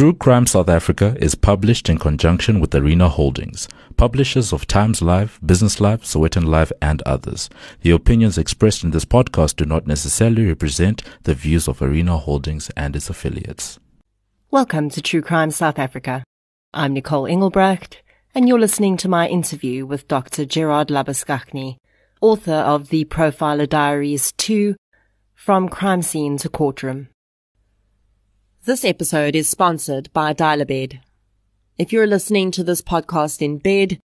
True Crime South Africa is published in conjunction with Arena Holdings, publishers of Times Live, Business Live, Sowetan Live, and others. The opinions expressed in this podcast do not necessarily represent the views of Arena Holdings and its affiliates. Welcome to True Crime South Africa. I'm Nicole Engelbrecht, and you're listening to my interview with Dr. Gerard Labuschagne, author of The Profiler Diaries 2 From Crime Scene to Courtroom. This episode is sponsored by Dial-A-Bed. If you're listening to this podcast in bed,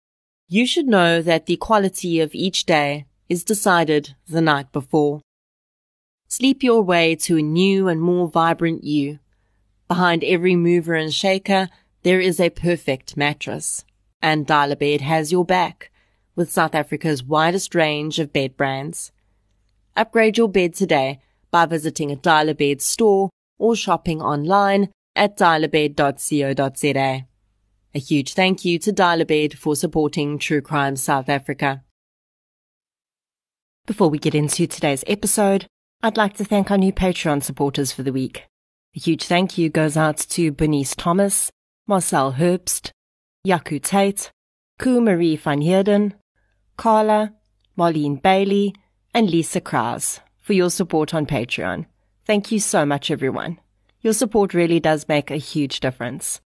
you should know that the quality of each day is decided the night before. Sleep your way to a new and more vibrant you. Behind every mover and shaker, there is a perfect mattress. And Dial-A-Bed has your back with South Africa's widest range of bed brands. Upgrade your bed today by visiting a Dial-A-Bed store or shopping online at dialabed.co.za. A huge thank you to Dial-A-Bed for supporting True Crime South Africa. Before we get into today's episode, I'd like to thank our new Patreon supporters for the week. A huge thank you goes out to Bernice Thomas, Marcel Herbst, Yaku Tate, Koo Marie van Heerden, Carla, Marlene Bailey, and Lisa Krause for your support on Patreon. Thank you so much, everyone. Your support really does make a huge difference.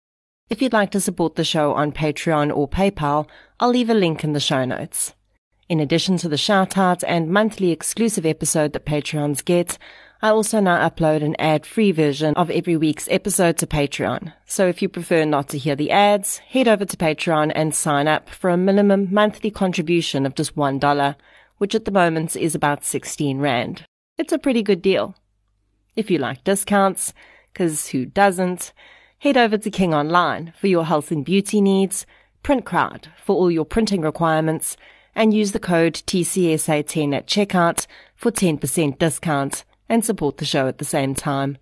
If you'd like to support the show on Patreon or PayPal, I'll leave a link in the show notes. In addition to the shout out and monthly exclusive episode that Patreons get, I also now upload an ad free version of every week's episode to Patreon. So if you prefer not to hear the ads, head over to Patreon and sign up for a minimum monthly contribution of just $1, which at the moment is about 16 Rand. It's a pretty good deal. If you like discounts, because who doesn't, head over to King Online for your health and beauty needs, PrintCrowd for all your printing requirements, and use the code TCSA10 at checkout for 10% discount and support the show at the same time.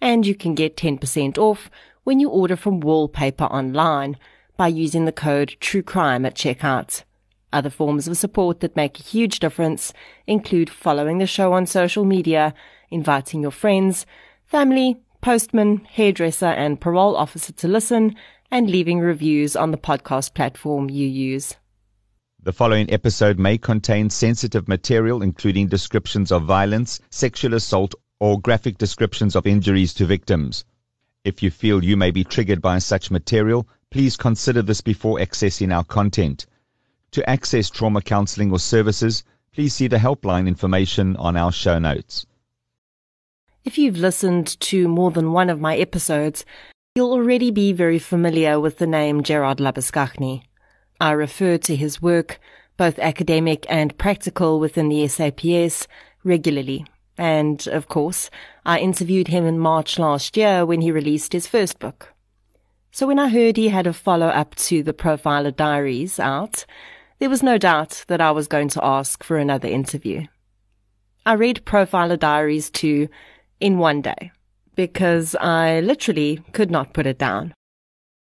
And you can get 10% off when you order from Wallpaper Online by using the code TrueCrime at checkout. Other forms of support that make a huge difference include following the show on social media inviting your friends, family, postman, hairdresser, and parole officer to listen, and leaving reviews on the podcast platform you use. The following episode may contain sensitive material, including descriptions of violence, sexual assault, or graphic descriptions of injuries to victims. If you feel you may be triggered by such material, please consider this before accessing our content. To access trauma counseling or services, please see the helpline information on our show notes. If you've listened to more than one of my episodes, you'll already be very familiar with the name Gerard Labuschagne. I refer to his work, both academic and practical within the SAPS, regularly. And, of course, I interviewed him in March last year when he released his first book. So when I heard he had a follow-up to the Profiler Diaries out, there was no doubt that I was going to ask for another interview. I read Profiler Diaries 2 in one day because I literally could not put it down.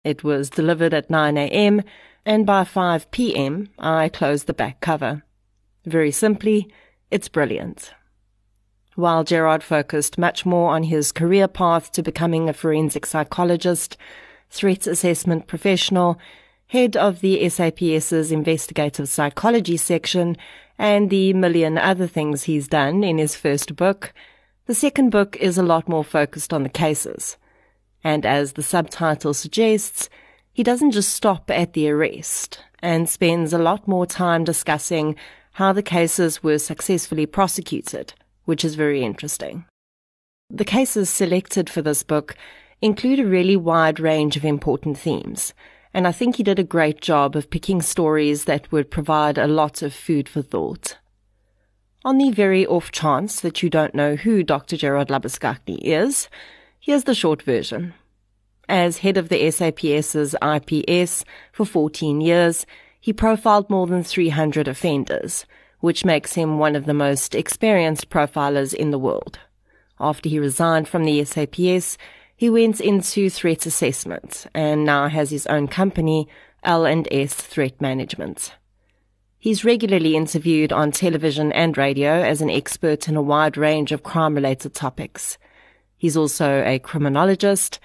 It was delivered at 9 a.m., and by 5 p.m., I closed the back cover. Very simply, it's brilliant. While Gerard focused much more on his career path to becoming a forensic psychologist, threats assessment professional, head of the SAPS's investigative psychology section, and the million other things he's done in his first book, the second book is a lot more focused on the cases. And as the subtitle suggests, he doesn't just stop at the arrest and spends a lot more time discussing how the cases were successfully prosecuted, which is very interesting. The cases selected for this book include a really wide range of important themes, and I think he did a great job of picking stories that would provide a lot of food for thought. On the very off chance that you don't know who Dr. Gerard Labuschagne is, here's the short version. As head of the SAPS's IPS for 14 years, he profiled more than 300 offenders, which makes him one of the most experienced profilers in the world. After he resigned from the SAPS, he went into threat assessment and now has his own company, L&S Threat Management. He's regularly interviewed on television and radio as an expert in a wide range of crime related topics. He's also a criminologist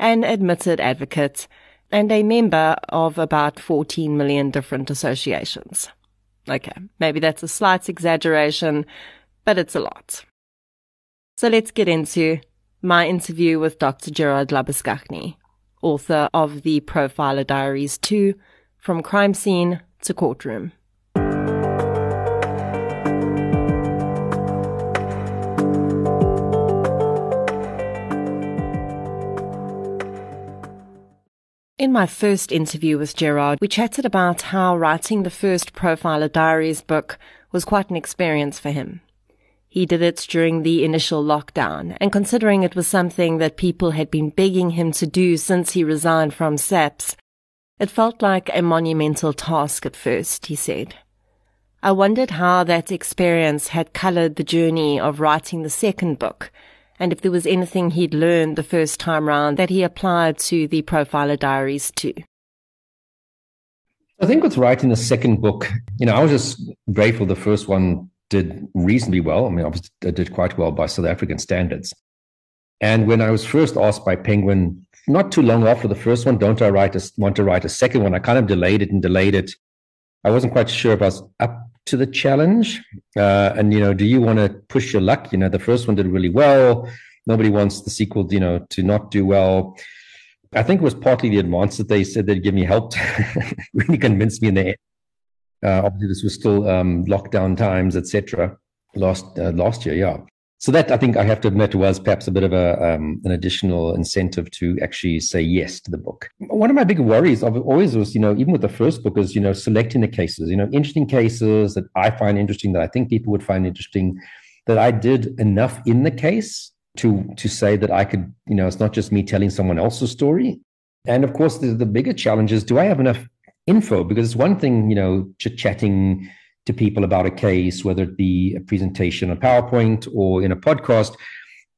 an admitted advocate, and a member of about 14 million different associations. Okay, maybe that's a slight exaggeration, but it's a lot. So let's get into my interview with Dr. Gerard Labuschagne, author of the Profiler Diaries 2, From Crime Scene to Courtroom. In my first interview with Gerard, we chatted about how writing the first Profiler Diaries book was quite an experience for him. He did it during the initial lockdown, and considering it was something that people had been begging him to do since he resigned from SAPS, it felt like a monumental task at first, he said. I wondered how that experience had colored the journey of writing the second book, and if there was anything he'd learned the first time round that he applied to the Profiler Diaries 2. I think with writing the second book, you know, I was just grateful the first one did reasonably well. I mean, obviously, it did quite well by South African standards. And when I was first asked by Penguin, not too long after the first one, don't I write a, want to write a second one? I kind of delayed it and delayed it. I wasn't quite sure if I was up to the challenge. Uh, and, you know, do you want to push your luck? You know, the first one did really well. Nobody wants the sequel, you know, to not do well. I think it was partly the advance that they said they'd give me help, to really convinced me in the end. Uh, obviously, this was still um, lockdown times, etc. Last uh, last year, yeah. So that I think I have to admit was perhaps a bit of a um, an additional incentive to actually say yes to the book. One of my big worries of always was, you know, even with the first book is, you know, selecting the cases, you know, interesting cases that I find interesting that I think people would find interesting, that I did enough in the case to to say that I could, you know, it's not just me telling someone else's story. And of course, the, the bigger challenge is, do I have enough info? Because it's one thing, you know, chit chatting to people about a case, whether it be a presentation on PowerPoint or in a podcast,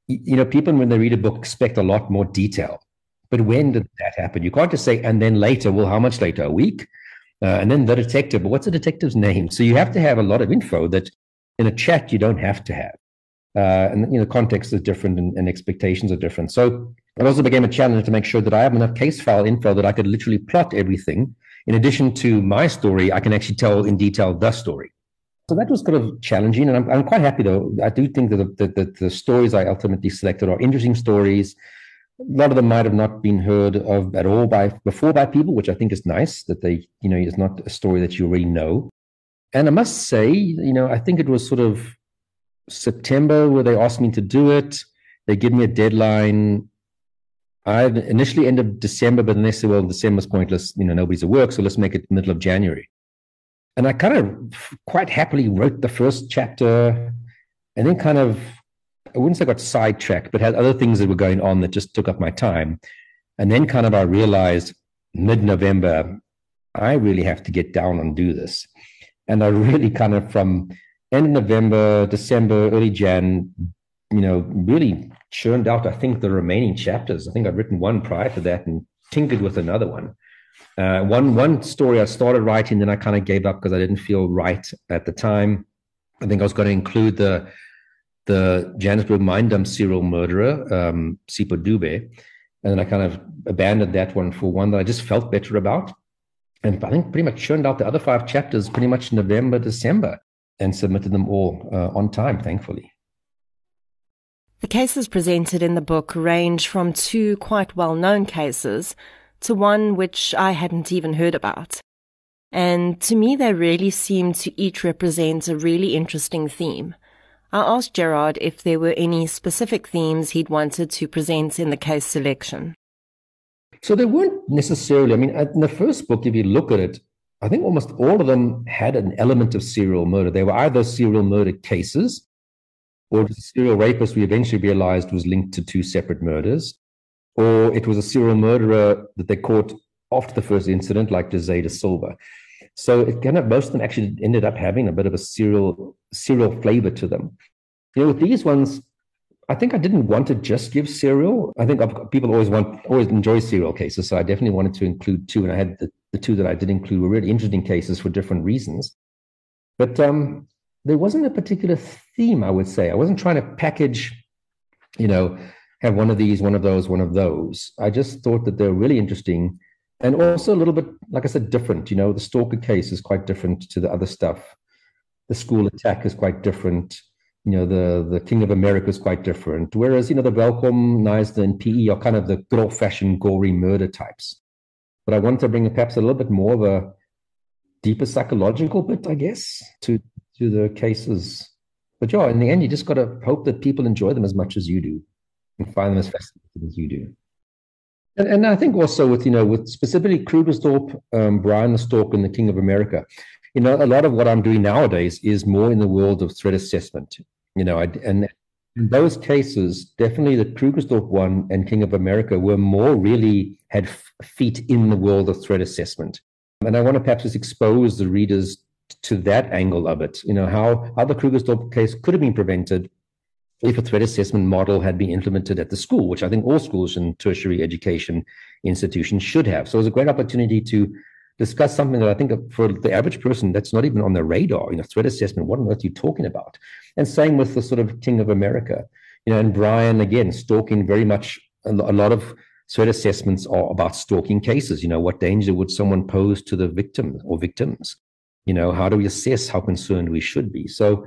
you know, people when they read a book expect a lot more detail. But when did that happen? You can't just say, and then later, well, how much later? A week? Uh, and then the detective, but what's the detective's name? So you have to have a lot of info that in a chat you don't have to have. Uh, and you know, context is different and, and, expectations are different. So it also became a challenge to make sure that I have enough case file info that I could literally plot everything in addition to my story, I can actually tell in detail the story. So that was kind of challenging, and I'm, I'm quite happy though. I do think that the, the, the stories I ultimately selected are interesting stories. A lot of them might have not been heard of at all by before by people, which I think is nice that they, you know, it's not a story that you already know. And I must say, you know, I think it was sort of September where they asked me to do it. They give me a deadline. I initially end of December, but then they said, well, December's pointless. You know, nobody's at work, so let's make it middle of January. And I kind of quite happily wrote the first chapter and then kind of, I wouldn't say got sidetracked, but had other things that were going on that just took up my time. And then kind of I realized mid November, I really have to get down and do this. And I really kind of from end of November, December, early Jan, you know, really churned out, I think, the remaining chapters. I think I'd written one prior to that and tinkered with another one. Uh, one one story I started writing, then I kind of gave up because I didn't feel right at the time. I think I was going to include the the Johannesburg mine dump serial murderer, um, Sipho Dube, and then I kind of abandoned that one for one that I just felt better about. And I think pretty much churned out the other five chapters pretty much November, December, and submitted them all uh, on time, thankfully. The cases presented in the book range from two quite well known cases to one which I hadn't even heard about. And to me, they really seem to each represent a really interesting theme. I asked Gerard if there were any specific themes he'd wanted to present in the case selection. So there weren't necessarily, I mean, in the first book, if you look at it, I think almost all of them had an element of serial murder. They were either serial murder cases or a serial rapist we eventually realized was linked to two separate murders, or it was a serial murderer that they caught after the first incident, like Jose da Silva. So it kind of most of them actually ended up having a bit of a serial serial flavor to them. You know, with these ones, I think I didn't want to just give serial. I think people always want always enjoy serial cases, so I definitely wanted to include two, and I had the, the two that I did include were really interesting cases for different reasons. But um, there wasn't a particular theme, I would say. I wasn't trying to package, you know, have one of these, one of those, one of those. I just thought that they're really interesting and also a little bit, like I said, different. You know, the Stalker case is quite different to the other stuff. The school attack is quite different. You know, the the King of America is quite different. Whereas, you know, the Welkom, Knysna, and PE are kind of the good old fashioned gory murder types. But I wanted to bring perhaps a little bit more of a deeper psychological bit, I guess, to to the cases. But yeah, in the end, you just got to hope that people enjoy them as much as you do and find them as fascinating as you do. And, and I think also with, you know, with specifically Krugersdorp, um, Brian the Stalk, and the King of America, you know, a lot of what I'm doing nowadays is more in the world of threat assessment. You know, I, and in those cases, definitely the Krugersdorp one and King of America were more really had feet in the world of threat assessment. And I want to perhaps just expose the readers to that angle of it. You know, how, how the Krugersdorp case could have been prevented if a threat assessment model had been implemented at the school, which I think all schools and tertiary education institutions should have. So it was a great opportunity to discuss something that I think for the average person that's not even on the radar. You know, threat assessment. What on earth are you talking about? And same with the sort of King of America. You know, and Brian again stalking very much. A lot of threat assessments are about stalking cases. You know, what danger would someone pose to the victim or victims? You know, how do we assess how concerned we should be? So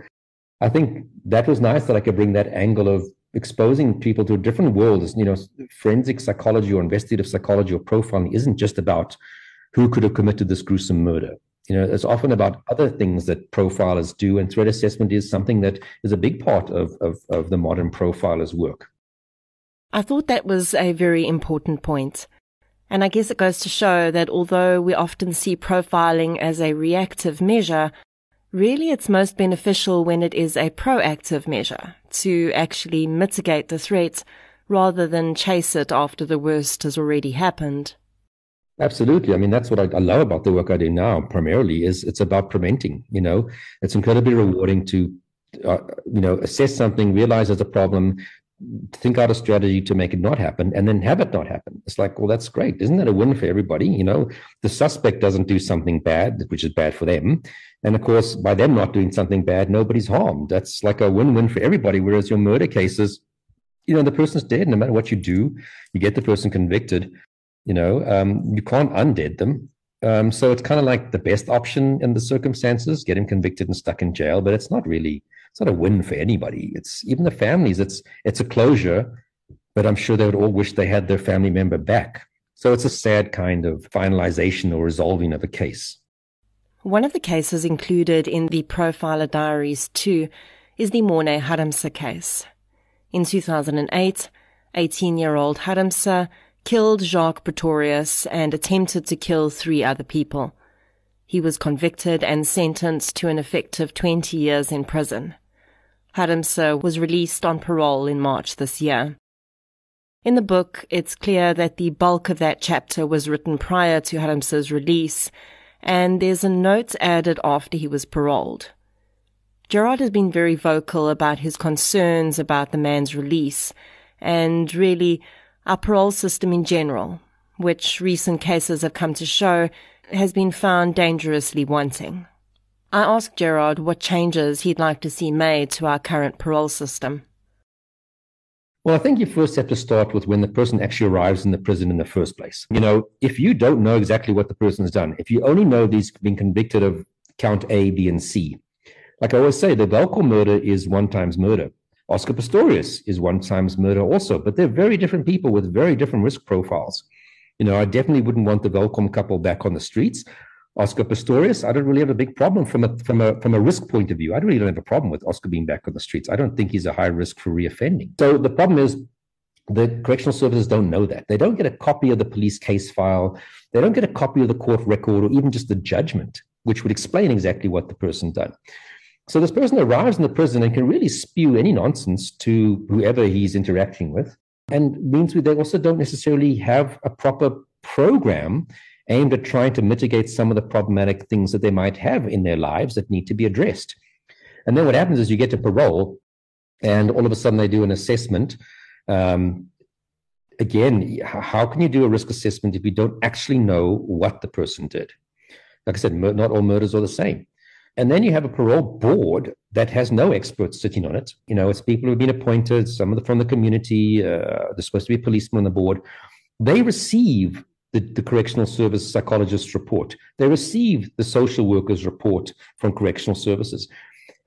I think that was nice that I could bring that angle of exposing people to a different world. You know, forensic psychology or investigative psychology or profiling isn't just about who could have committed this gruesome murder. You know, it's often about other things that profilers do, and threat assessment is something that is a big part of, of, of the modern profiler's work. I thought that was a very important point. And I guess it goes to show that although we often see profiling as a reactive measure, really it's most beneficial when it is a proactive measure to actually mitigate the threat rather than chase it after the worst has already happened. Absolutely. I mean, that's what I, I, love about the work I do now. Primarily, is it's about preventing. You know, it's incredibly rewarding to, uh, you know, assess something, realize there's a problem, think out a strategy to make it not happen, and then have it not happen. It's like, well, that's great. Isn't that a win for everybody? You know, the suspect doesn't do something bad, which is bad for them, and of course, by them not doing something bad, nobody's harmed. That's like a win-win for everybody. Whereas your murder cases, you know, the person's dead. No matter what you do, you get the person convicted you know, um, you can't undead them. Um, so it's kind of like the best option in the circumstances, get him convicted and stuck in jail. But it's not really, it's not a win for anybody. It's even the families. It's it's a closure, but I'm sure they would all wish they had their family member back. So it's a sad kind of finalization or resolving of a case. One of the cases included in the Profiler Diaries 2 is the Morne Harmse case. In 2008, 18-year-old Harmse killed Jacques Pretorius and attempted to kill three other people. He was convicted and sentenced to an effective 20 years in prison. Harmse was released on parole in March this year. In the book, it's clear that the bulk of that chapter was written prior to Harmse's release, and there's a note added after he was paroled. Gerard has been very vocal about his concerns about the man's release, and really our parole system in general, which recent cases have come to show has been found dangerously wanting. I asked Gerard what changes he'd like to see made to our current parole system. Well, I think you first have to start with when the person actually arrives in the prison in the first place. You know, if you don't know exactly what the person has done, if you only know he's been convicted of count A, B, and C, like I always say, the Welkom murder is one times murder. Oscar Pistorius is one times murder also, but they're very different people with very different risk profiles. You know, I definitely wouldn't want the Welkom couple back on the streets. Oscar Pistorius, I don't really have a big problem from a from a from a risk point of view. I really don't have a problem with Oscar being back on the streets. I don't think he's a high risk for reoffending. So the problem is the correctional services don't know that. They don't get a copy of the police case file. They don't get a copy of the court record or even just the judgment, which would explain exactly what the person done. So this person arrives in the prison and can really spew any nonsense to whoever he's interacting with. And means they also don't necessarily have a proper program aimed at trying to mitigate some of the problematic things that they might have in their lives that need to be addressed. And then what happens is you get to parole, and all of a sudden they do an assessment. Um, again, how can you do a risk assessment if you don't actually know what the person did? Like I said, not all murders are the same. And then you have a parole board that has no experts sitting on it. You know, it's people who've been appointed, some of them from the community. Uh, there's supposed to be a policeman on the board. They receive the, the, correctional service psychologist's report. They receive the social worker's report from correctional services.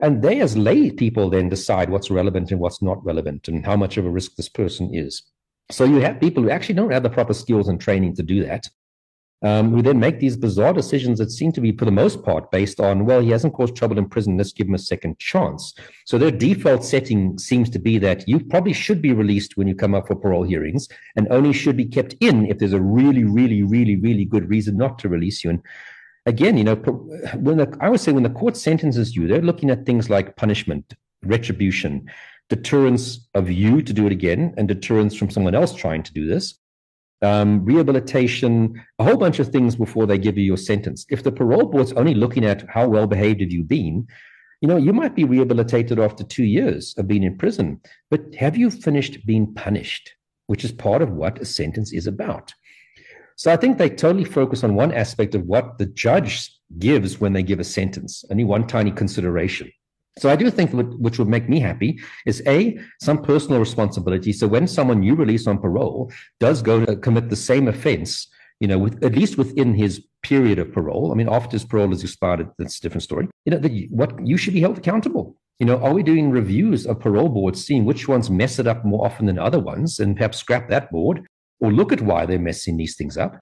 And they, as lay people, then decide what's relevant and what's not relevant and how much of a risk this person is. So you have people who actually don't have the proper skills and training to do that um, who then make these bizarre decisions that seem to be, for the most part, based on, well, he hasn't caused trouble in prison, let's give him a second chance. So their default setting seems to be that you probably should be released when you come up for parole hearings and only should be kept in if there's a really, really, really, really good reason not to release you. And again, you know, when the, I would say when the court sentences you, they're looking at things like punishment, retribution, deterrence of you to do it again, and deterrence from someone else trying to do this um, rehabilitation, a whole bunch of things before they give you your sentence. If the parole board's only looking at how well behaved have you been, you know, you might be rehabilitated after two years of being in prison, but have you finished being punished, which is part of what a sentence is about. So I think they totally focus on one aspect of what the judge gives when they give a sentence, only one tiny consideration. So I do think which would make me happy is a some personal responsibility. So when someone you release on parole does go to commit the same offence, you know, with, at least within his period of parole. I mean, after his parole is expired, that's a different story. You know, what you should be held accountable. You know, are we doing reviews of parole boards, seeing which ones mess it up more often than other ones, and perhaps scrap that board, or look at why they're messing these things up?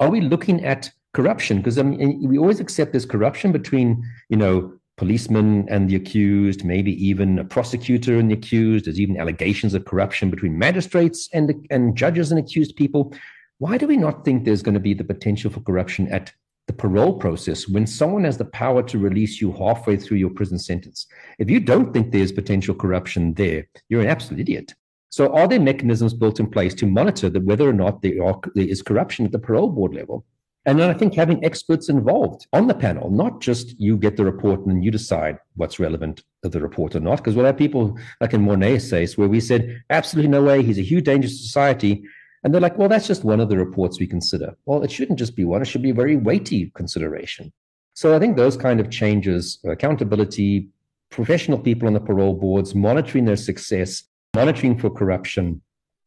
Are we looking at corruption? Because I mean, we always accept there's corruption between, you know, policeman and the accused, maybe even a prosecutor and the accused. There's even allegations of corruption between magistrates and, and judges and accused people. Why do we not think there's going to be the potential for corruption at the parole process when someone has the power to release you halfway through your prison sentence? If you don't think there's potential corruption there, you're an absolute idiot. So, are there mechanisms built in place to monitor that whether or not there, are, there is corruption at the parole board level? And then I think having experts involved on the panel, not just you get the report and you decide what's relevant of the report or not. Because we'll have people like in Morne's case where we said, absolutely no way, he's a huge danger to society. And they're like, well, that's just one of the reports we consider. Well, it shouldn't just be one, it should be a very weighty consideration. So I think those kind of changes, accountability, professional people on the parole boards, monitoring their success, monitoring for corruption,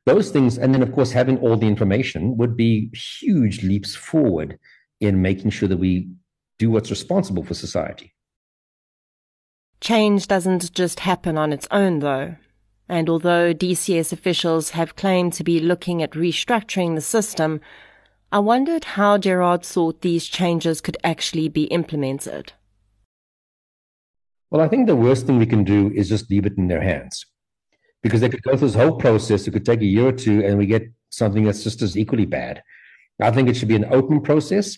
those things, and then of course having all the information would be huge leaps forward in making sure that we do what's responsible for society. Change doesn't just happen on its own, though. And although DCS officials have claimed to be looking at restructuring the system, I wondered how Gerard thought these changes could actually be implemented. Well, I think the worst thing we can do is just leave it in their hands because they could go through this whole process. It could take a year or two, and we get something that's just as equally bad. I think it should be an open process.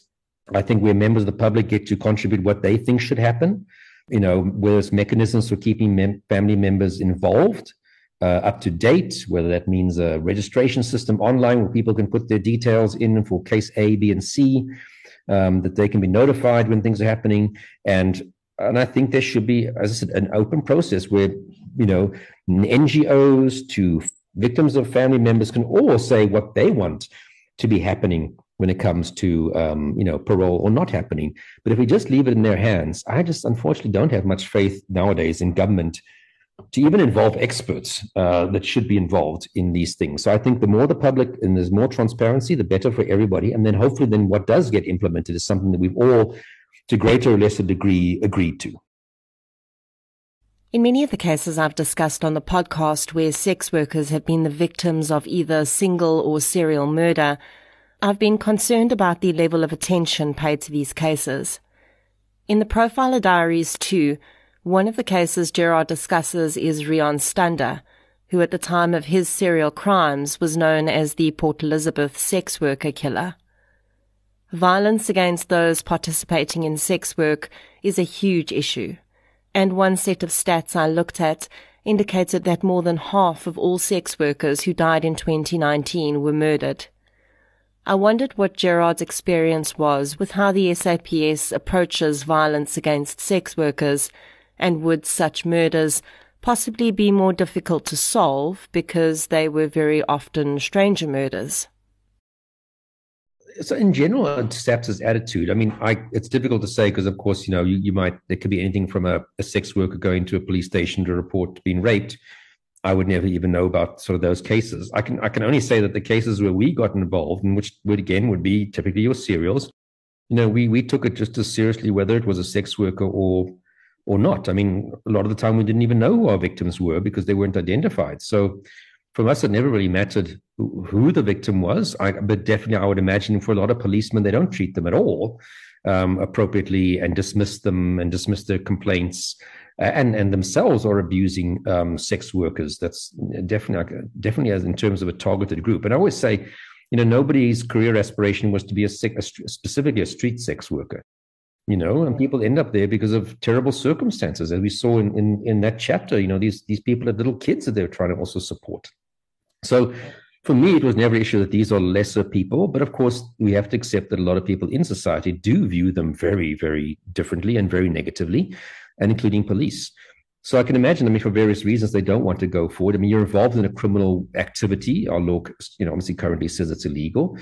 I think where members of the public get to contribute what they think should happen, you know, whether it's mechanisms for keeping mem- family members involved, uh, up to date, whether that means a registration system online where people can put their details in for case A, B, and C, um, that they can be notified when things are happening. And and I think there should be, as I said, an open process where you know NGOs to victims of family members can all say what they want to be happening when it comes to um, you know parole or not happening. But if we just leave it in their hands, I just unfortunately don't have much faith nowadays in government to even involve experts uh, that should be involved in these things. So I think the more the public and there's more transparency, the better for everybody. And then hopefully, then what does get implemented is something that we've all to greater or lesser degree agreed to. In many of the cases I've discussed on the podcast where sex workers have been the victims of either single or serial murder, I've been concerned about the level of attention paid to these cases. In the Profiler Diaries 2, one of the cases Gerard discusses is Rian Stander, who at the time of his serial crimes was known as the Port Elizabeth sex worker killer. Violence against those participating in sex work is a huge issue, and one set of stats I looked at indicated that more than half of all sex workers who died in 2019 were murdered. I wondered what Gerard's experience was with how the SAPS approaches violence against sex workers, and would such murders possibly be more difficult to solve because they were very often stranger murders? So in general, it SAPS attitude. I mean, I it's difficult to say because, of course, you know, you, you might there could be anything from a, a sex worker going to a police station to report being raped. I would never even know about sort of those cases. I can I can only say that the cases where we got involved, and which would again would be typically your serials, you know, we we took it just as seriously whether it was a sex worker or or not. I mean, a lot of the time we didn't even know who our victims were because they weren't identified. So for us, it never really mattered who the victim was. I, but definitely, I would imagine for a lot of policemen, they don't treat them at all um, appropriately and dismiss them and dismiss their complaints. And and themselves are abusing um, sex workers. That's definitely definitely as in terms of a targeted group. And I always say, you know, nobody's career aspiration was to be a, a specifically a street sex worker you know, and people end up there because of terrible circumstances, as we saw in, in, in that chapter. You know, these these people had little kids that they're trying to also support. So for me, it was never an issue that these are lesser people. But of course, we have to accept that a lot of people in society do view them very, very differently and very negatively, and including police. So I can imagine, I mean, for various reasons, they don't want to go forward. I mean, you're involved in a criminal activity. Our law, you know, obviously currently says it's illegal,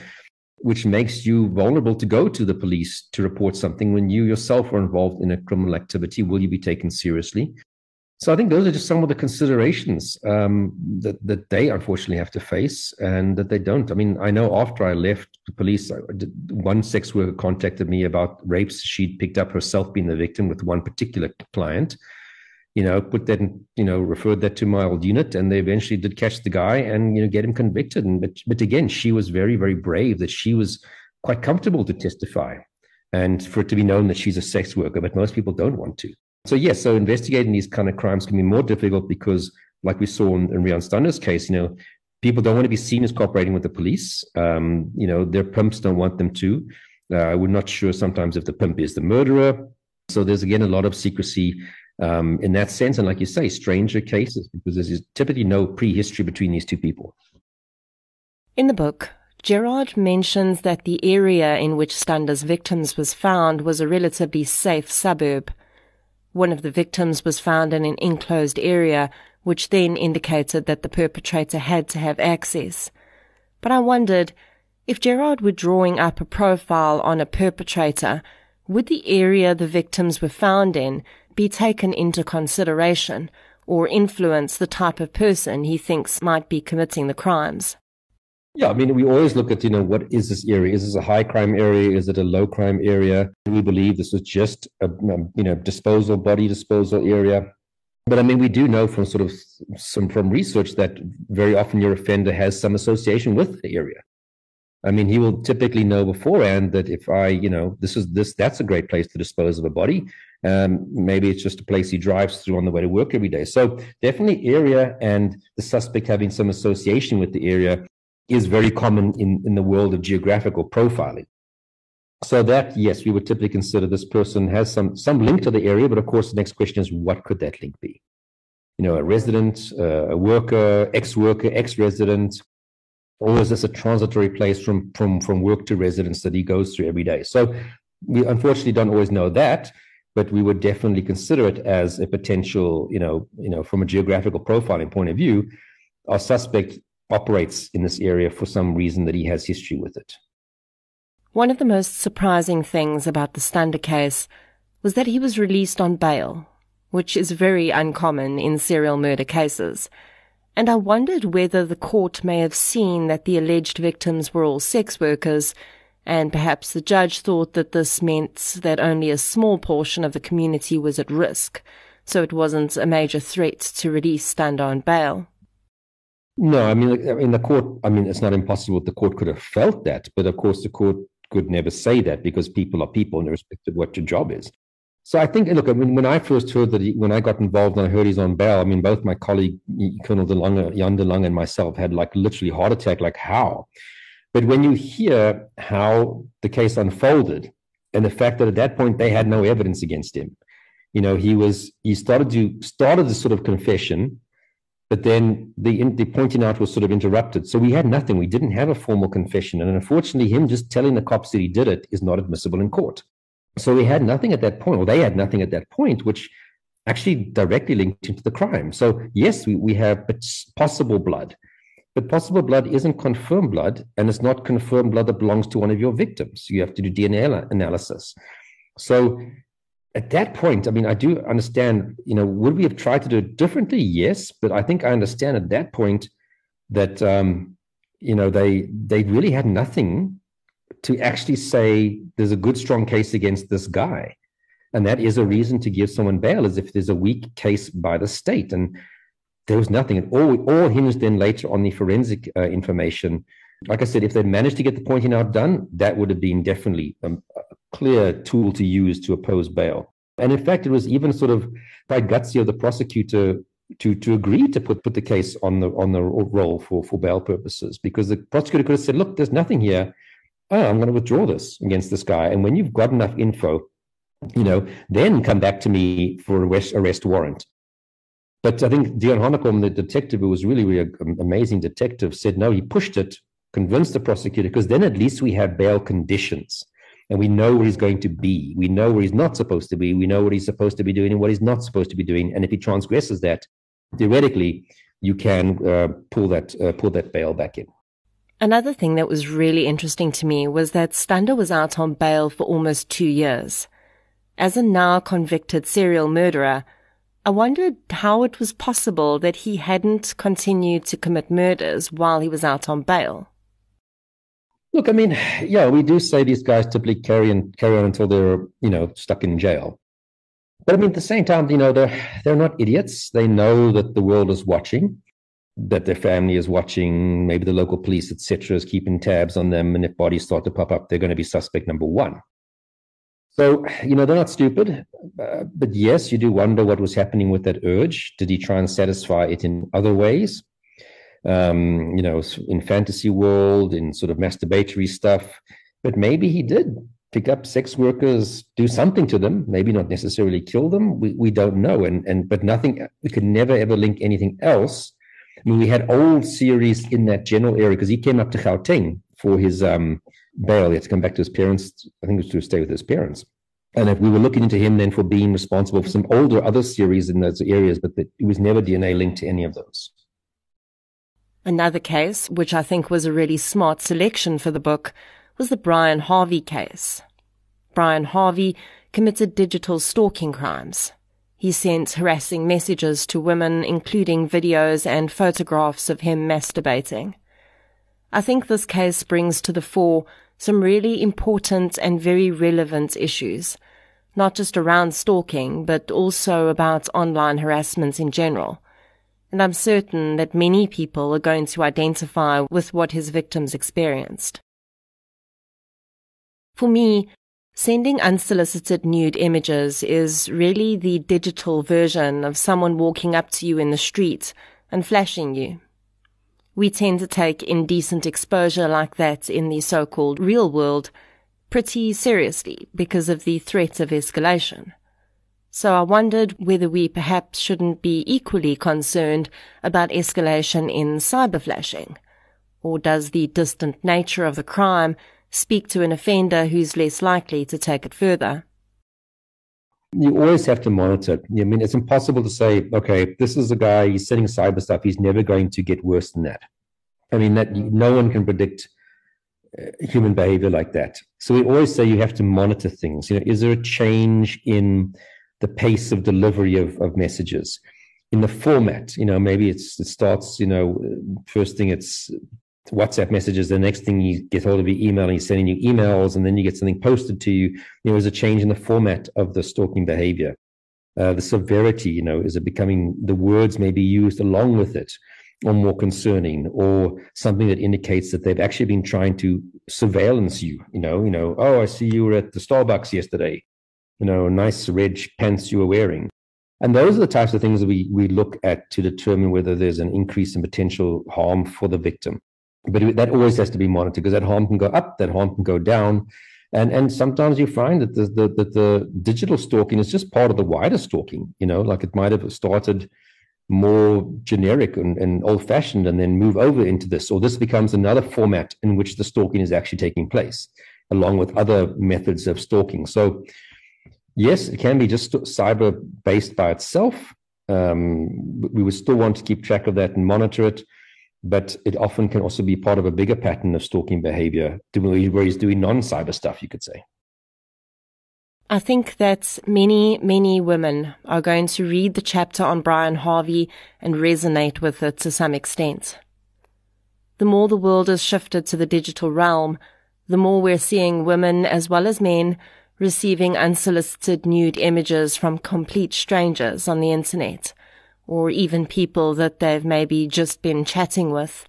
which makes you vulnerable to go to the police to report something when you yourself are involved in a criminal activity. Will you be taken seriously? So I think those are just some of the considerations um, that that they unfortunately have to face, and that they don't. I mean, I know after I left the police, one sex worker contacted me about rapes she'd picked up herself being the victim with one particular client. You know, put that, in, you know, referred that to my old unit, and they eventually did catch the guy and you know get him convicted. And but but again, she was very very brave that she was quite comfortable to testify, and for it to be known that she's a sex worker. But most people don't want to. So yes, so investigating these kind of crimes can be more difficult because, like we saw in, in Rian Stander's case, you know, people don't want to be seen as cooperating with the police. Um, you know, their pimps don't want them to. Uh, we're not sure sometimes if the pimp is the murderer. So there's again a lot of secrecy um, in that sense, and like you say, stranger cases because there's typically no prehistory between these two people. In the book, Gerard mentions that the area in which Stander's victims was found was a relatively safe suburb. One of the victims was found in an enclosed area, which then indicated that the perpetrator had to have access. But I wondered, if Gerard were drawing up a profile on a perpetrator, would the area the victims were found in be taken into consideration or influence the type of person he thinks might be committing the crimes? Yeah, I mean, we always look at, you know, what is this area? Is this a high crime area? Is it a low crime area? Do we believe this is just a, you know, disposal, body disposal area. But I mean, we do know from sort of some from research that very often your offender has some association with the area. I mean, he will typically know beforehand that if I, you know, this is this, that's a great place to dispose of a body. Um, maybe it's just a place he drives through on the way to work every day. So definitely area and the suspect having some association with the area is very common in, in the world of geographical profiling. So that, yes, we would typically consider this person has some, some link to the area, but of course, the next question is what could that link be? You know, a resident, uh, a worker, ex-worker, ex-resident, or is this a transitory place from, from, from work to residence that he goes through every day? So we unfortunately don't always know that, but we would definitely consider it as a potential, you know, you know, from a geographical profiling point of view, our suspect operates in this area for some reason that he has history with it. One of the most surprising things about the Stander case was that he was released on bail, which is very uncommon in serial murder cases. And I wondered whether the court may have seen that the alleged victims were all sex workers, and perhaps the judge thought that this meant that only a small portion of the community was at risk, so it wasn't a major threat to release Stander on bail. No, I mean, I mean, the court. I mean, it's not impossible. The court could have felt that, but of course, the court could never say that because people are people, and irrespective of what your job is. So I think, look, I mean, when I first heard that, he, when I got involved and I heard he's on bail, I mean, both my colleague Colonel De Lange, Jan De Lange, and myself had like literally heart attack. Like how? But when you hear how the case unfolded, and the fact that at that point they had no evidence against him, you know, he was he started to started the sort of confession but then the, the pointing out was sort of interrupted. So we had nothing. We didn't have a formal confession. And unfortunately, him just telling the cops that he did it is not admissible in court. So we had nothing at that point, or they had nothing at that point, which actually directly linked into the crime. So yes, we, we have possible blood, but possible blood isn't confirmed blood, and it's not confirmed blood that belongs to one of your victims. You have to do DNA analysis. So at that point, I mean, I do understand, you know, would we have tried to do it differently? Yes, but I think I understand at that point that, um, you know, they they really had nothing to actually say there's a good, strong case against this guy. And that is a reason to give someone bail, as if there's a weak case by the state. And there was nothing. It all, all hinged then later on the forensic uh, information. Like I said, if they'd managed to get the pointing out done, that would have been definitely a clear tool to use to oppose bail. And in fact, it was even sort of by gutsy of the prosecutor to to agree to put put the case on the on the roll for for bail purposes because the prosecutor could have said, "Look, there's nothing here. Oh, I'm going to withdraw this against this guy." And when you've got enough info, you know, then come back to me for arrest arrest warrant. But I think Dion Honeycomb, the detective, who was really, really an amazing detective, said no, he pushed it, convinced the prosecutor, because then at least we have bail conditions and we know where he's going to be. We know where he's not supposed to be. We know what he's supposed to be doing and what he's not supposed to be doing. And if he transgresses that, theoretically, you can uh, pull that uh, pull that bail back in. Another thing that was really interesting to me was that Stander was out on bail for almost two years. As a now convicted serial murderer, I wondered how it was possible that he hadn't continued to commit murders while he was out on bail. Look, I mean, yeah, we do say these guys typically carry and carry on until they're, you know, stuck in jail. But I mean, at the same time, you know, they're they're not idiots. They know that the world is watching, that their family is watching, maybe the local police, etc., is keeping tabs on them. And if bodies start to pop up, they're going to be suspect number one. So, you know, they're not stupid. Uh, but yes, you do wonder what was happening with that urge. Did he try and satisfy it in other ways? Um, you know, in fantasy world, in sort of masturbatory stuff. But maybe he did pick up sex workers, do something to them, maybe not necessarily kill them. We, we don't know. And, and, but nothing, we could never ever link anything else. I mean, we had old series in that general area because he came up to Gauteng for his, um, bail. He had to come back to his parents. I think it was to stay with his parents. And if we were looking into him then for being responsible for some older other series in those areas, but it was never DNA linked to any of those. Another case, which I think was a really smart selection for the book, was the Brian Harvey case. Brian Harvey committed digital stalking crimes. He sent harassing messages to women, including videos and photographs of him masturbating. I think this case brings to the fore some really important and very relevant issues, not just around stalking, but also about online harassment in general. And I'm certain that many people are going to identify with what his victims experienced. For me, sending unsolicited nude images is really the digital version of someone walking up to you in the street and flashing you we tend to take indecent exposure like that in the so-called real world pretty seriously because of the threat of escalation. So I wondered whether we perhaps shouldn't be equally concerned about escalation in cyberflashing. Or does the distant nature of the crime speak to an offender who's less likely to take it further? you always have to monitor it. I mean, it's impossible to say, okay, this is a guy, he's setting cyber stuff, he's never going to get worse than that. I mean, that no one can predict uh, human behavior like that. So we always say you have to monitor things. You know, is there a change in the pace of delivery of, of messages? In the format, you know, maybe it's it starts, you know, first thing it's WhatsApp messages. The next thing you get hold of your email and he's sending you emails, and then you get something posted to you. You know, there's a change in the format of the stalking behavior. Uh, the severity, you know, is it becoming the words may be used along with it, or more concerning, or something that indicates that they've actually been trying to surveillance you. You know, you know, oh, I see you were at the Starbucks yesterday. You know, nice red pants you were wearing. And those are the types of things that we we look at to determine whether there's an increase in potential harm for the victim but that always has to be monitored because that harm can go up, that harm can go down. And, and sometimes you find that the, the, that the digital stalking is just part of the wider stalking, you know, like it might have started more generic and, and old fashioned and then move over into this, or this becomes another format in which the stalking is actually taking place, along with other methods of stalking. So, yes, it can be just cyber based by itself. Um, we would still want to keep track of that and monitor it but it often can also be part of a bigger pattern of stalking behavior, where he's doing non cyber stuff, you could say. I think that many, many women are going to read the chapter on Brian Harvey and resonate with it to some extent. The more the world has shifted to the digital realm, the more we're seeing women as well as men receiving unsolicited nude images from complete strangers on the internet, or even people that they've maybe just been chatting with,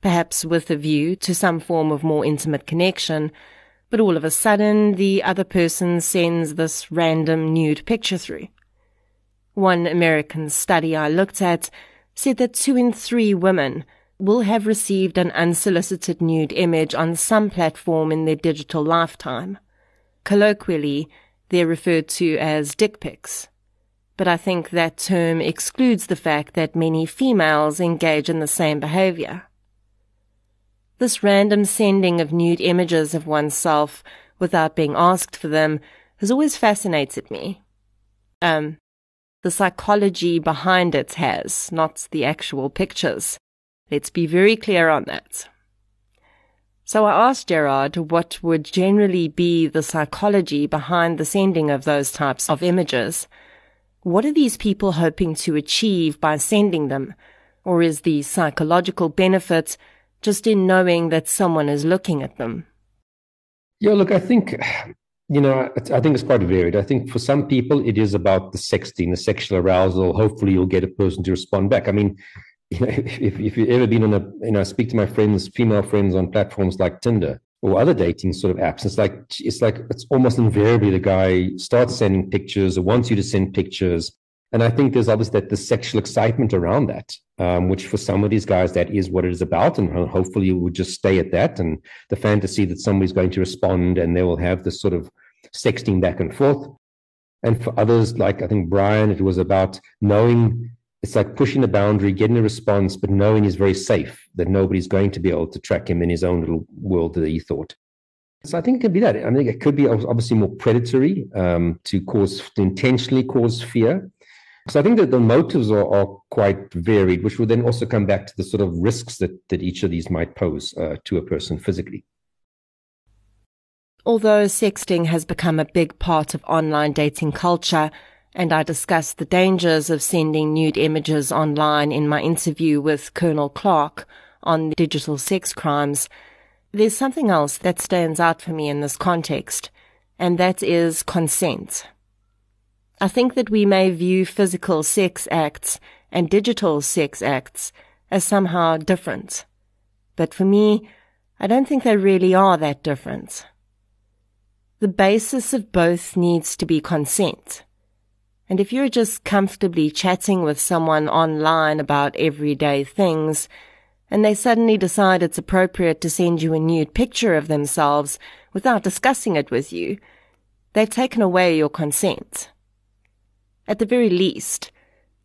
perhaps with a view to some form of more intimate connection, but all of a sudden the other person sends this random nude picture through. One American study I looked at said that two in three women will have received an unsolicited nude image on some platform in their digital lifetime. Colloquially, they're referred to as dick pics. But I think that term excludes the fact that many females engage in the same behavior. This random sending of nude images of oneself without being asked for them has always fascinated me. Um, the psychology behind it has, not the actual pictures. Let's be very clear on that. So I asked Gerard what would generally be the psychology behind the sending of those types of images. What are these people hoping to achieve by sending them? Or is the psychological benefit just in knowing that someone is looking at them? Yeah, look, I think, you know, I think it's quite varied. I think for some people, it is about the sexting, the sexual arousal. Hopefully, you'll get a person to respond back. I mean, you know, if, if you've ever been on a, you know, speak to my friends, female friends on platforms like Tinder or other dating sort of apps. It's like, it's like, it's almost invariably the guy starts sending pictures or wants you to send pictures. And I think there's obviously that the sexual excitement around that, um, which for some of these guys, that is what it is about. And hopefully you would just stay at that. And the fantasy that somebody's going to respond and they will have this sort of sexting back and forth. And for others, like I think Brian, it was about knowing it's like pushing the boundary, getting a response, but knowing he's very safe, that nobody's going to be able to track him in his own little world that he thought. So I think it could be that. I think it could be obviously more predatory um, to cause, to intentionally cause fear. So I think that the motives are, are, quite varied, which will then also come back to the sort of risks that, that each of these might pose uh, to a person physically. Although sexting has become a big part of online dating culture, and I discussed the dangers of sending nude images online in my interview with Colonel Clark on digital sex crimes, there's something else that stands out for me in this context, and that is consent. I think that we may view physical sex acts and digital sex acts as somehow different. But for me, I don't think they really are that different. The basis of both needs to be consent. And if you're just comfortably chatting with someone online about everyday things, and they suddenly decide it's appropriate to send you a nude picture of themselves without discussing it with you, they've taken away your consent. At the very least,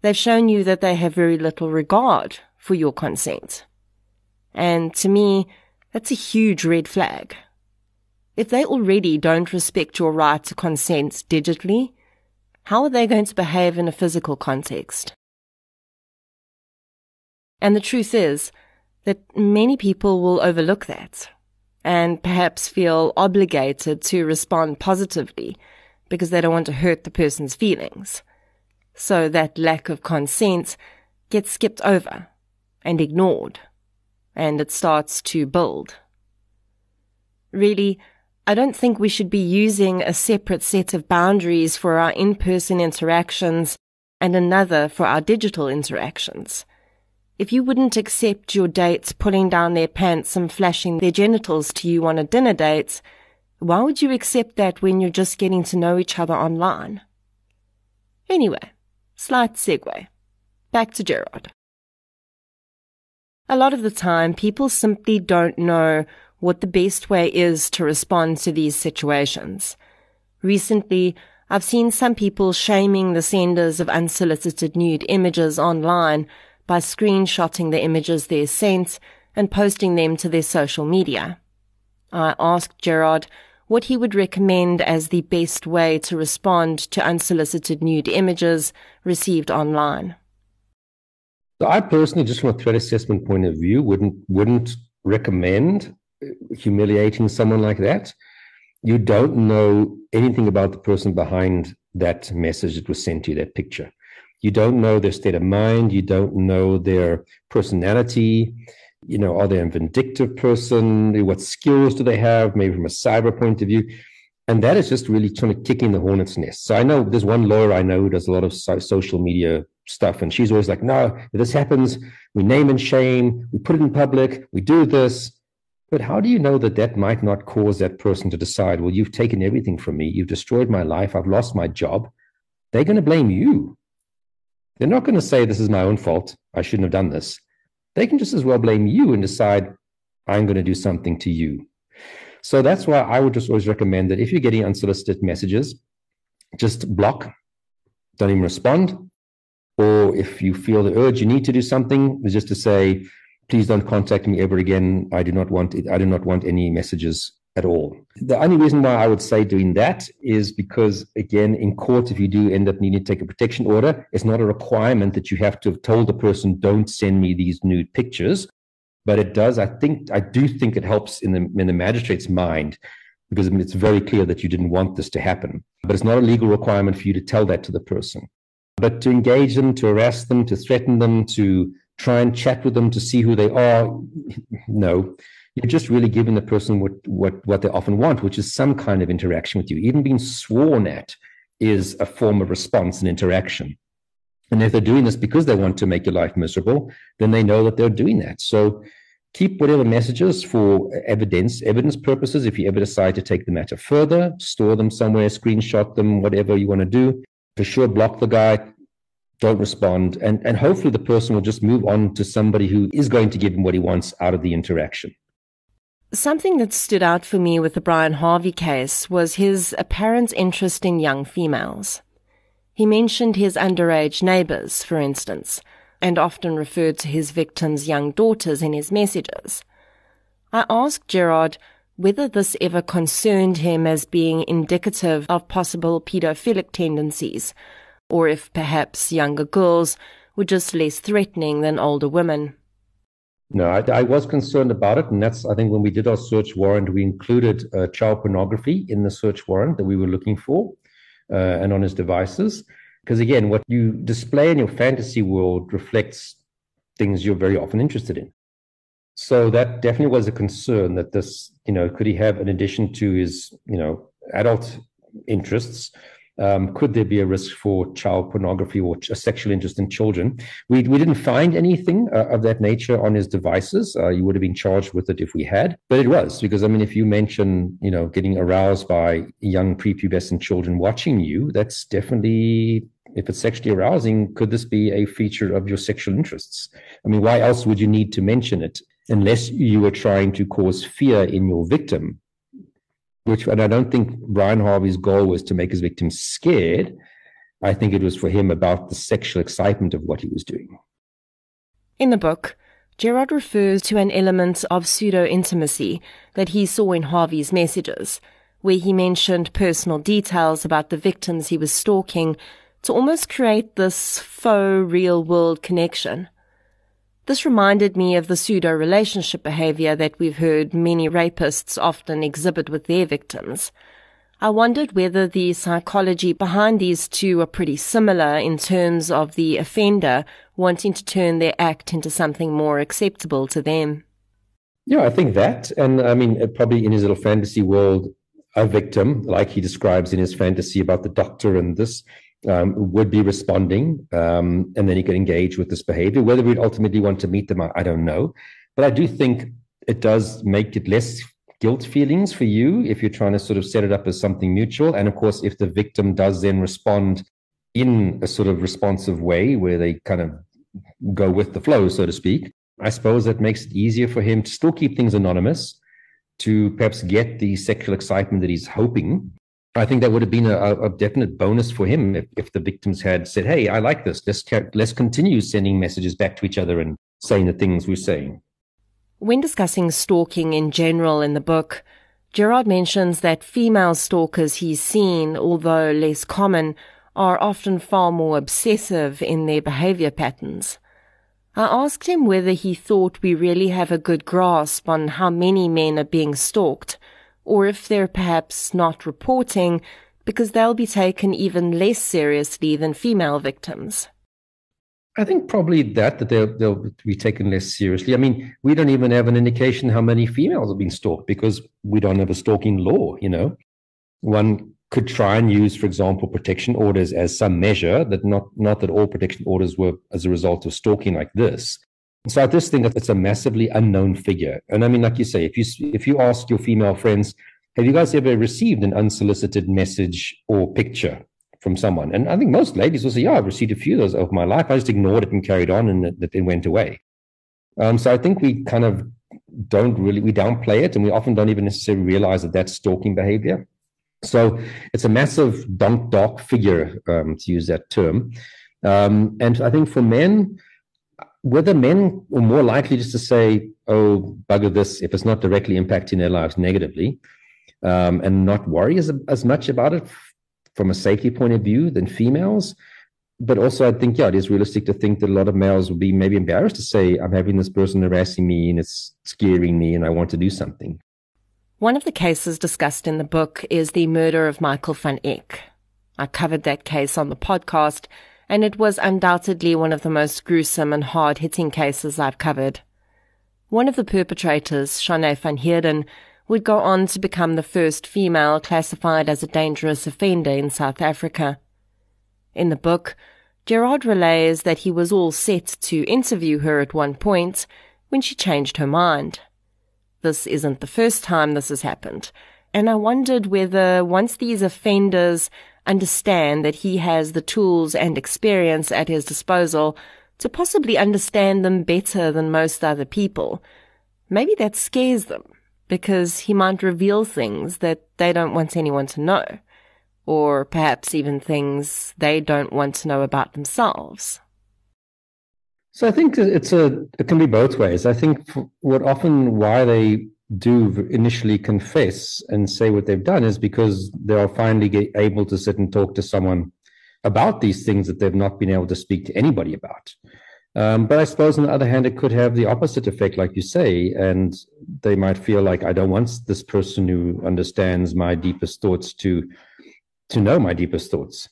they've shown you that they have very little regard for your consent. And to me, that's a huge red flag. If they already don't respect your right to consent digitally, how are they going to behave in a physical context? And the truth is that many people will overlook that and perhaps feel obligated to respond positively because they don't want to hurt the person's feelings. So that lack of consent gets skipped over and ignored, and it starts to build. Really, I don't think we should be using a separate set of boundaries for our in-person interactions and another for our digital interactions. If you wouldn't accept your dates pulling down their pants and flashing their genitals to you on a dinner date, why would you accept that when you're just getting to know each other online? Anyway, Slight segue. Back to Gerard. A lot of the time, people simply don't know what the best way is to respond to these situations. Recently, I've seen some people shaming the senders of unsolicited nude images online by screenshotting the images they're sent and posting them to their social media. I asked Gerard what he would recommend as the best way to respond to unsolicited nude images received online. So I personally, just from a threat assessment point of view, wouldn't wouldn't recommend humiliating someone like that. You don't know anything about the person behind that message that was sent to you, that picture. You don't know their state of mind. You don't know their personality. You know, are they a vindictive person? What skills do they have? Maybe from a cyber point of view. And that is just really trying to kick in the hornet's nest. So I know there's one lawyer I know who does a lot of so- social media stuff, and she's always like, "No, if this happens, we name and shame, we put it in public, we do this." But how do you know that that might not cause that person to decide, "Well, you've taken everything from me, you've destroyed my life, I've lost my job." They're going to blame you. They're not going to say, This is my own fault. I shouldn't have done this. They can just as well blame you and decide, I'm going to do something to you. So that's why I would just always recommend that if you're getting unsolicited messages, just block, don't even respond. Or if you feel the urge, you need to do something, is just to say, please don't contact me ever again. I do not want it. I do not want any messages at all. The only reason why I would say doing that is because, again, in court, if you do end up needing to take a protection order, it's not a requirement that you have to have told the person, don't send me these nude pictures. But it does, I think, I do think it helps in the, in the magistrate's mind because it's very clear that you didn't want this to happen. But it's not a legal requirement for you to tell that to the person. But to engage them, to harass them, to threaten them, to try and chat with them to see who they are, no you're just really giving the person what, what, what they often want, which is some kind of interaction with you. Even being sworn at is a form of response and interaction. And if they're doing this because they want to make your life miserable, then they know that they're doing that. So keep whatever messages for evidence, evidence purposes. If you ever decide to take the matter further, store them somewhere, screenshot them, whatever you want to do. For sure, block the guy, don't respond, and, and hopefully the person will just move on to somebody who is going to give him what he wants out of the interaction. Something that stood out for me with the Brian Harvey case was his apparent interest in young females. He mentioned his underage neighbors, for instance, and often referred to his victims' young daughters in his messages. I asked Gerard whether this ever concerned him as being indicative of possible pedophilic tendencies, or if perhaps younger girls were just less threatening than older women. No, I, I, was concerned about it, and that's I think when we did our search warrant, we included uh, child pornography in the search warrant that we were looking for, uh, and on his devices. Because again, what you display in your fantasy world reflects things you're very often interested in. So that definitely was a concern that this, you know, could he have, in addition to his, you know, adult interests, um, could there be a risk for child pornography or a sexual interest in children? We, we didn't find anything uh, of that nature on his devices. Uh, you would have been charged with it if we had, but it was because I mean, if you mention, you know, getting aroused by young prepubescent children watching you, that's definitely if it's sexually arousing, could this be a feature of your sexual interests? I mean, why else would you need to mention it unless you were trying to cause fear in your victim which, and I don't think Brian Harvey's goal was to make his victims scared. I think it was for him about the sexual excitement of what he was doing. In the book, Gerard refers to an element of pseudo intimacy that he saw in Harvey's messages, where he mentioned personal details about the victims he was stalking to almost create this faux real world connection. This reminded me of the pseudo relationship behavior that we've heard many rapists often exhibit with their victims. I wondered whether the psychology behind these two are pretty similar in terms of the offender wanting to turn their act into something more acceptable to them. Yeah, I think that. And I mean, probably in his little fantasy world, a victim, like he describes in his fantasy about the doctor and this, um, would be responding, um, and then he could engage with this behavior. Whether we'd ultimately want to meet them, I, I, don't know. But I do think it does make it less guilt feelings for you if you're trying to sort of set it up as something mutual. And of course, if the victim does then respond in a sort of responsive way where they kind of go with the flow, so to speak, I suppose that makes it easier for him to still keep things anonymous, to perhaps get the sexual excitement that he's hoping I think that would have been a, a definite bonus for him if, if, the victims had said, "Hey, I like this. Let's let's continue sending messages back to each other and saying the things we're saying." When discussing stalking in general in the book, Gerard mentions that female stalkers he's seen, although less common, are often far more obsessive in their behavior patterns. I asked him whether he thought we really have a good grasp on how many men are being stalked, or if they're perhaps not reporting because they'll be taken even less seriously than female victims. I think probably that that they'll they'll be taken less seriously. I mean, we don't even have an indication how many females have been stalked because we don't have a stalking law. You know, one could try and use, for example, protection orders as some measure that not not that all protection orders were as a result of stalking like this. So I just think that it's a massively unknown figure. And I mean, like you say, if you if you ask your female friends, have you guys ever received an unsolicited message or picture from someone? And I think most ladies will say, yeah, I've received a few of those over my life. I just ignored it and carried on, and it, it went away. Um, so I think we kind of don't really we downplay it, and we often don't even necessarily realize that that's stalking behavior. So it's a massive dark, dark figure, um, to use that term. Um, and I think for men, whether men are more likely just to say, oh, bugger this, if it's not directly impacting their lives negatively, um, and not worry as, as much about it from a safety point of view than females. But also, I think, yeah, it is realistic to think that a lot of males will be maybe embarrassed to say, I'm having this person harassing me and it's scaring me and I want to do something. One of the cases discussed in the book is the murder of Michael van Eck. I covered that case on the podcast, and it was undoubtedly one of the most gruesome and hard hitting cases I've covered. One of the perpetrators, Shanae van Heerden, would go on to become the first female classified as a dangerous offender in South Africa. In the book, Gerard relays that he was all set to interview her at one point when she changed her mind. This isn't the first time this has happened. And I wondered whether once these offenders understand that he has the tools and experience at his disposal to possibly understand them better than most other people, maybe that scares them because he might reveal things that they don't want anyone to know, or perhaps even things they don't want to know about themselves. So I think it's a it can be both ways. I think what often why they do initially confess and say what they've done is because they are finally able to sit and talk to someone about these things that they've not been able to speak to anybody about. Um, but I suppose on the other hand, it could have the opposite effect, like you say, and they might feel like I don't want this person who understands my deepest thoughts to to know my deepest thoughts.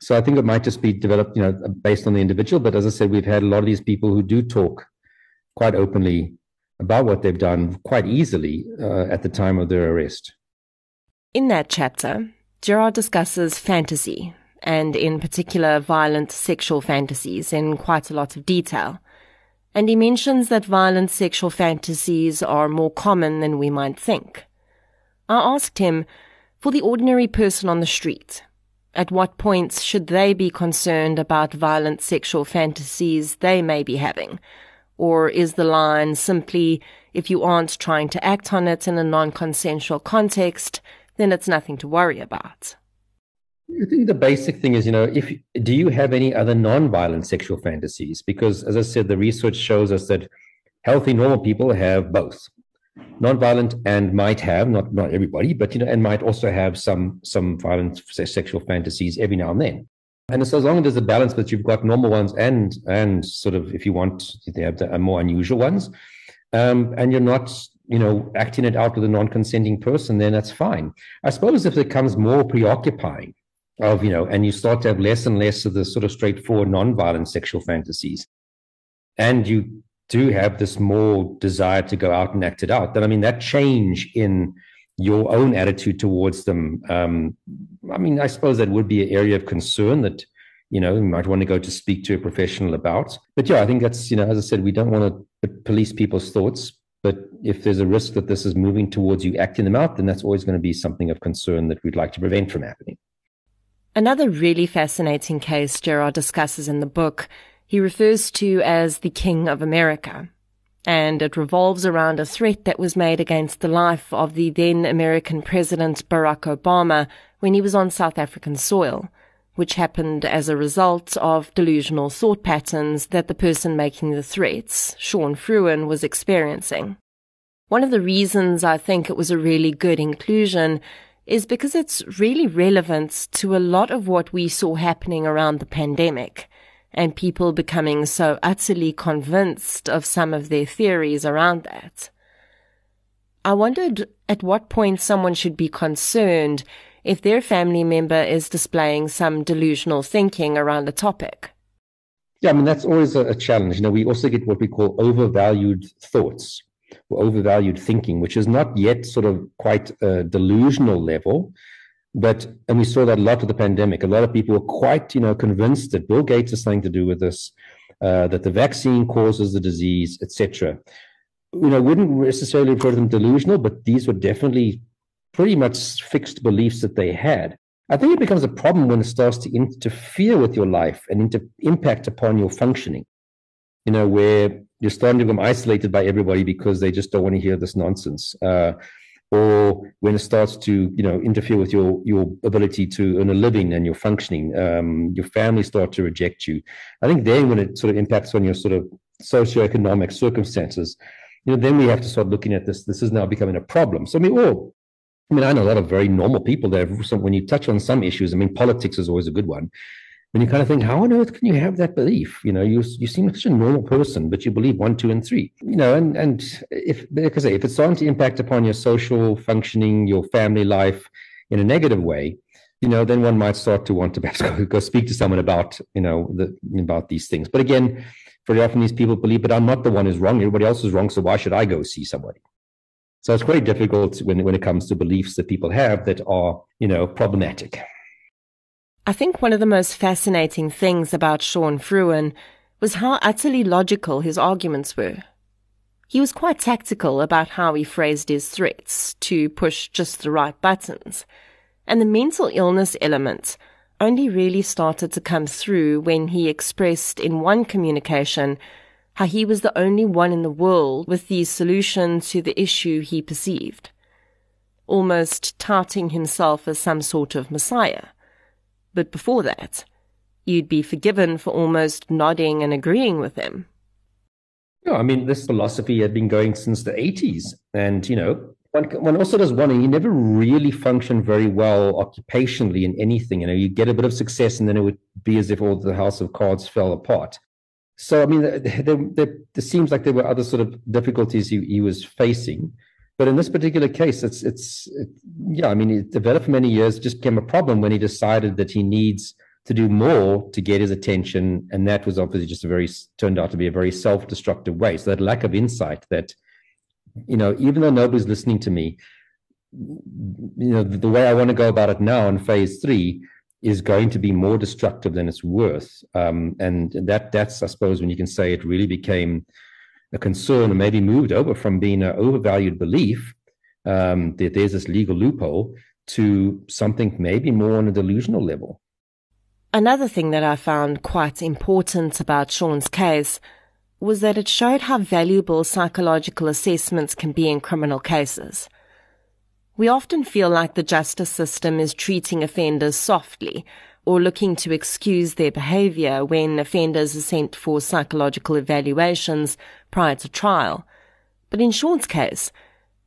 So I think it might just be developed, you know, based on the individual. But as I said, we've had a lot of these people who do talk quite openly about what they've done quite easily uh, at the time of their arrest. In that chapter, Gerard discusses fantasy, and in particular violent sexual fantasies, in quite a lot of detail. And he mentions that violent sexual fantasies are more common than we might think. I asked him, for the ordinary person on the street, at what points should they be concerned about violent sexual fantasies they may be having? Or is the line simply, if you aren't trying to act on it in a non-consensual context, then it's nothing to worry about? I think the basic thing is, you know, if do you have any other non-violent sexual fantasies? Because as I said, the research shows us that healthy, normal people have both non-violent and might have not not everybody but you know and might also have some some violent sexual fantasies every now and then and so as long as there's a balance that you've got normal ones and and sort of if you want they have the more unusual ones um, and you're not you know acting it out with a non-consenting person then that's fine. I suppose if it becomes more preoccupying of you know and you start to have less and less of the sort of straightforward non-violent sexual fantasies and you do have this more desire to go out and act it out, then I mean that change in your own attitude towards them. Um, I mean, I suppose that would be an area of concern that you know you might want to go to speak to a professional about. But yeah, I think that's you know, as I said, we don't want to police people's thoughts. But if there's a risk that this is moving towards you acting them out, then that's always going to be something of concern that we'd like to prevent from happening. Another really fascinating case Gerard discusses in the book he refers to as the King of America. And it revolves around a threat that was made against the life of the then American President Barack Obama when he was on South African soil, which happened as a result of delusional thought patterns that the person making the threats, Sean Fruin, was experiencing. One of the reasons I think it was a really good inclusion is because it's really relevant to a lot of what we saw happening around the pandemic and people becoming so utterly convinced of some of their theories around that. I wondered at what point someone should be concerned if their family member is displaying some delusional thinking around a topic. Yeah, I mean, that's always a challenge. You know, we also get what we call overvalued thoughts or overvalued thinking, which is not yet sort of quite a delusional level. But, and we saw that a lot with the pandemic. A lot of people were quite, you know, convinced that Bill Gates has something to do with this, uh, that the vaccine causes the disease, etc. You know, wouldn't necessarily refer to them delusional, but these were definitely pretty much fixed beliefs that they had. I think it becomes a problem when it starts to interfere with your life and inter- impact upon your functioning. You know, where you're starting to become isolated by everybody because they just don't want to hear this nonsense. Uh, or when it starts to, you know, interfere with your your ability to earn a living and your functioning, um, your family start to reject you. I think then when it sort of impacts on your sort of socioeconomic circumstances, you know, then we have to start looking at this. This is now becoming a problem. So I mean, all I mean, I know a lot of very normal people that have some, when you touch on some issues, I mean, politics is always a good one. When you kind of think, how on earth can you have that belief? You know, you you seem such a normal person, but you believe one, two, and three. You know, and and if because if it's starting to impact upon your social functioning, your family life in a negative way, you know, then one might start to want to perhaps go, go speak to someone about, you know, the about these things. But again, very often these people believe, but I'm not the one who's wrong. Everybody else is wrong, so why should I go see somebody? So it's quite difficult when, when it comes to beliefs that people have that are, you know, problematic. I think one of the most fascinating things about Sean Fruin was how utterly logical his arguments were. He was quite tactical about how he phrased his threats to push just the right buttons. And the mental illness element only really started to come through when he expressed in one communication how he was the only one in the world with the solution to the issue he perceived, almost touting himself as some sort of messiah. But before that, you'd be forgiven for almost nodding and agreeing with him. Yeah, I mean, this philosophy had been going since the 80s. And, you know, one, one also does wonder, you never really function very well occupationally in anything. You know, you get a bit of success and then it would be as if all the house of cards fell apart. So, I mean, there, there, there, seems like there were other sort of difficulties he, he was facing. But in this particular case, it's, it's, it, yeah, I mean, it developed for many years, just became a problem when he decided that he needs to do more to get his attention. And that was obviously just a very, turned out to be a very self destructive way. So, that lack of insight that, you know, even though nobody's listening to me, you know, the, the way I want to go about it now in phase three is going to be more destructive than it's worth. Um, and that that's, I suppose, when you can say it really became a concern and maybe moved over from being an overvalued belief um, that there's this legal loophole to something maybe more on a delusional level. Another thing that I found quite important about Sean's case was that it showed how valuable psychological assessments can be in criminal cases. We often feel like the justice system is treating offenders softly or looking to excuse their behavior when offenders are sent for psychological evaluations prior to trial. But in Sean's case,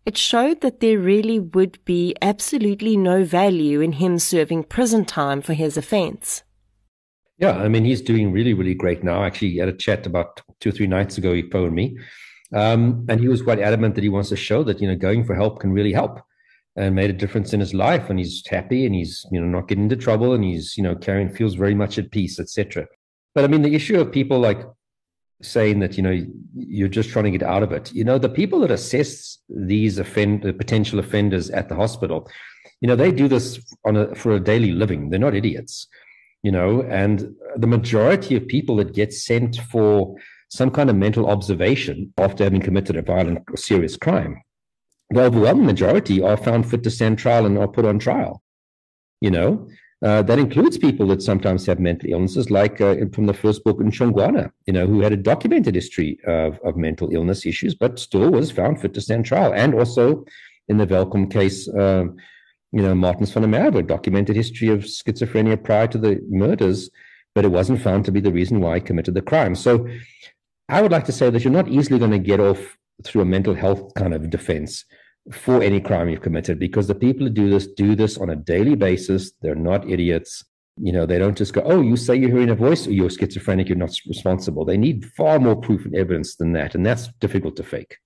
it showed that there really would be absolutely no value in him serving prison time for his offense. Yeah, I mean, he's doing really, really great now. Actually, he had a chat about two or three nights ago. He phoned me, um, and he was quite adamant that he wants to show that you know going for help can really help and made a difference in his life and he's happy and he's you know not getting into trouble and he's you know carrying feels very much at peace etc but i mean the issue of people like saying that you know you're just trying to get out of it you know the people that assess these offend the potential offenders at the hospital you know they do this on a for a daily living they're not idiots you know and the majority of people that get sent for some kind of mental observation after having committed a violent or serious crime the overwhelming majority are found fit to stand trial and are put on trial. You know, uh, that includes people that sometimes have mental illnesses, like uh, from the first book in Shongwana, you know, who had a documented history of, of mental illness issues, but still was found fit to stand trial. And also in the Welkom case, uh, you know, Martins van der Merwe, documented history of schizophrenia prior to the murders, but it wasn't found to be the reason why he committed the crime. So I would like to say that you're not easily going to get off through a mental health kind of defense for any crime you've committed because the people who do this do this on a daily basis. They're not idiots. You know, they don't just go, oh, you say you're hearing a voice or you're schizophrenic, you're not responsible. They need far more proof and evidence than that. And that's difficult to fake.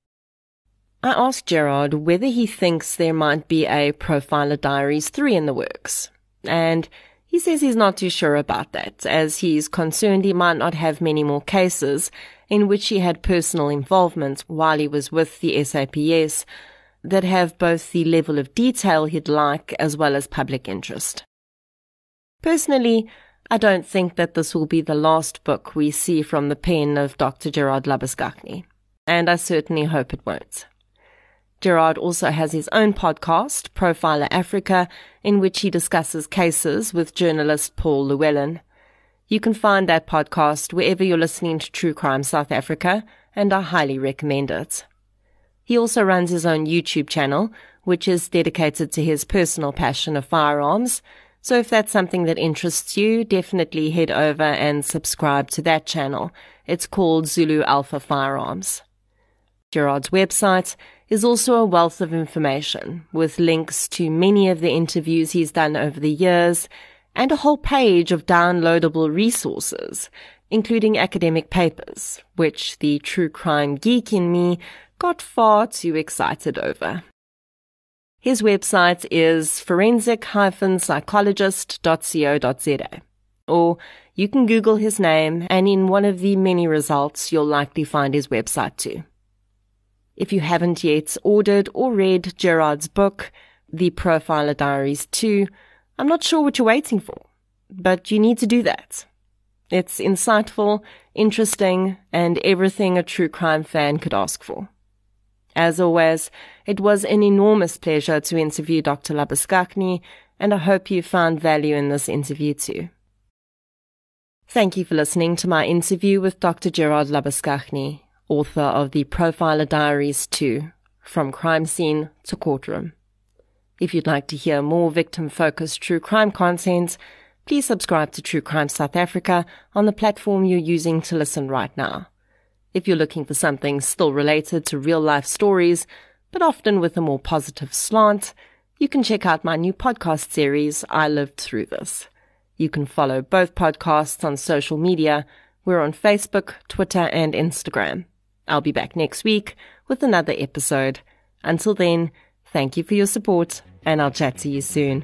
I asked Gerard whether he thinks there might be a Profiler Diaries 3 in the works. And he says he's not too sure about that, as he's concerned he might not have many more cases in which he had personal involvement while he was with the SAPS that have both the level of detail he'd like as well as public interest. Personally, I don't think that this will be the last book we see from the pen of Dr. Gerard Labuschagne, and I certainly hope it won't. Gerard also has his own podcast, Profiler Africa, in which he discusses cases with journalist Paul Llewellyn. You can find that podcast wherever you're listening to True Crime South Africa, and I highly recommend it. He also runs his own YouTube channel, which is dedicated to his personal passion of firearms, so if that's something that interests you, definitely head over and subscribe to that channel. It's called Zulu Alpha Firearms. Gerard's website is also a wealth of information with links to many of the interviews he's done over the years and a whole page of downloadable resources, including academic papers, which the true crime geek in me got far too excited over. His website is forensic-psychologist.co.za. Or you can Google his name, and in one of the many results, you'll likely find his website too. If you haven't yet ordered or read Gerard's book, The Profiler Diaries 2, I'm not sure what you're waiting for, but you need to do that. It's insightful, interesting, and everything a true crime fan could ask for. As always, it was an enormous pleasure to interview Dr. Labuschagne, and I hope you found value in this interview too. Thank you for listening to my interview with Dr. Gerard Labuschagne, author of the Profiler Diaries 2, From Crime Scene to Courtroom. If you'd like to hear more victim-focused true crime content, please subscribe to True Crime South Africa on the platform you're using to listen right now. If you're looking for something still related to real life stories, but often with a more positive slant, you can check out my new podcast series, I Lived Through This. You can follow both podcasts on social media. We're on Facebook, Twitter, and Instagram. I'll be back next week with another episode. Until then, thank you for your support, and I'll chat to you soon.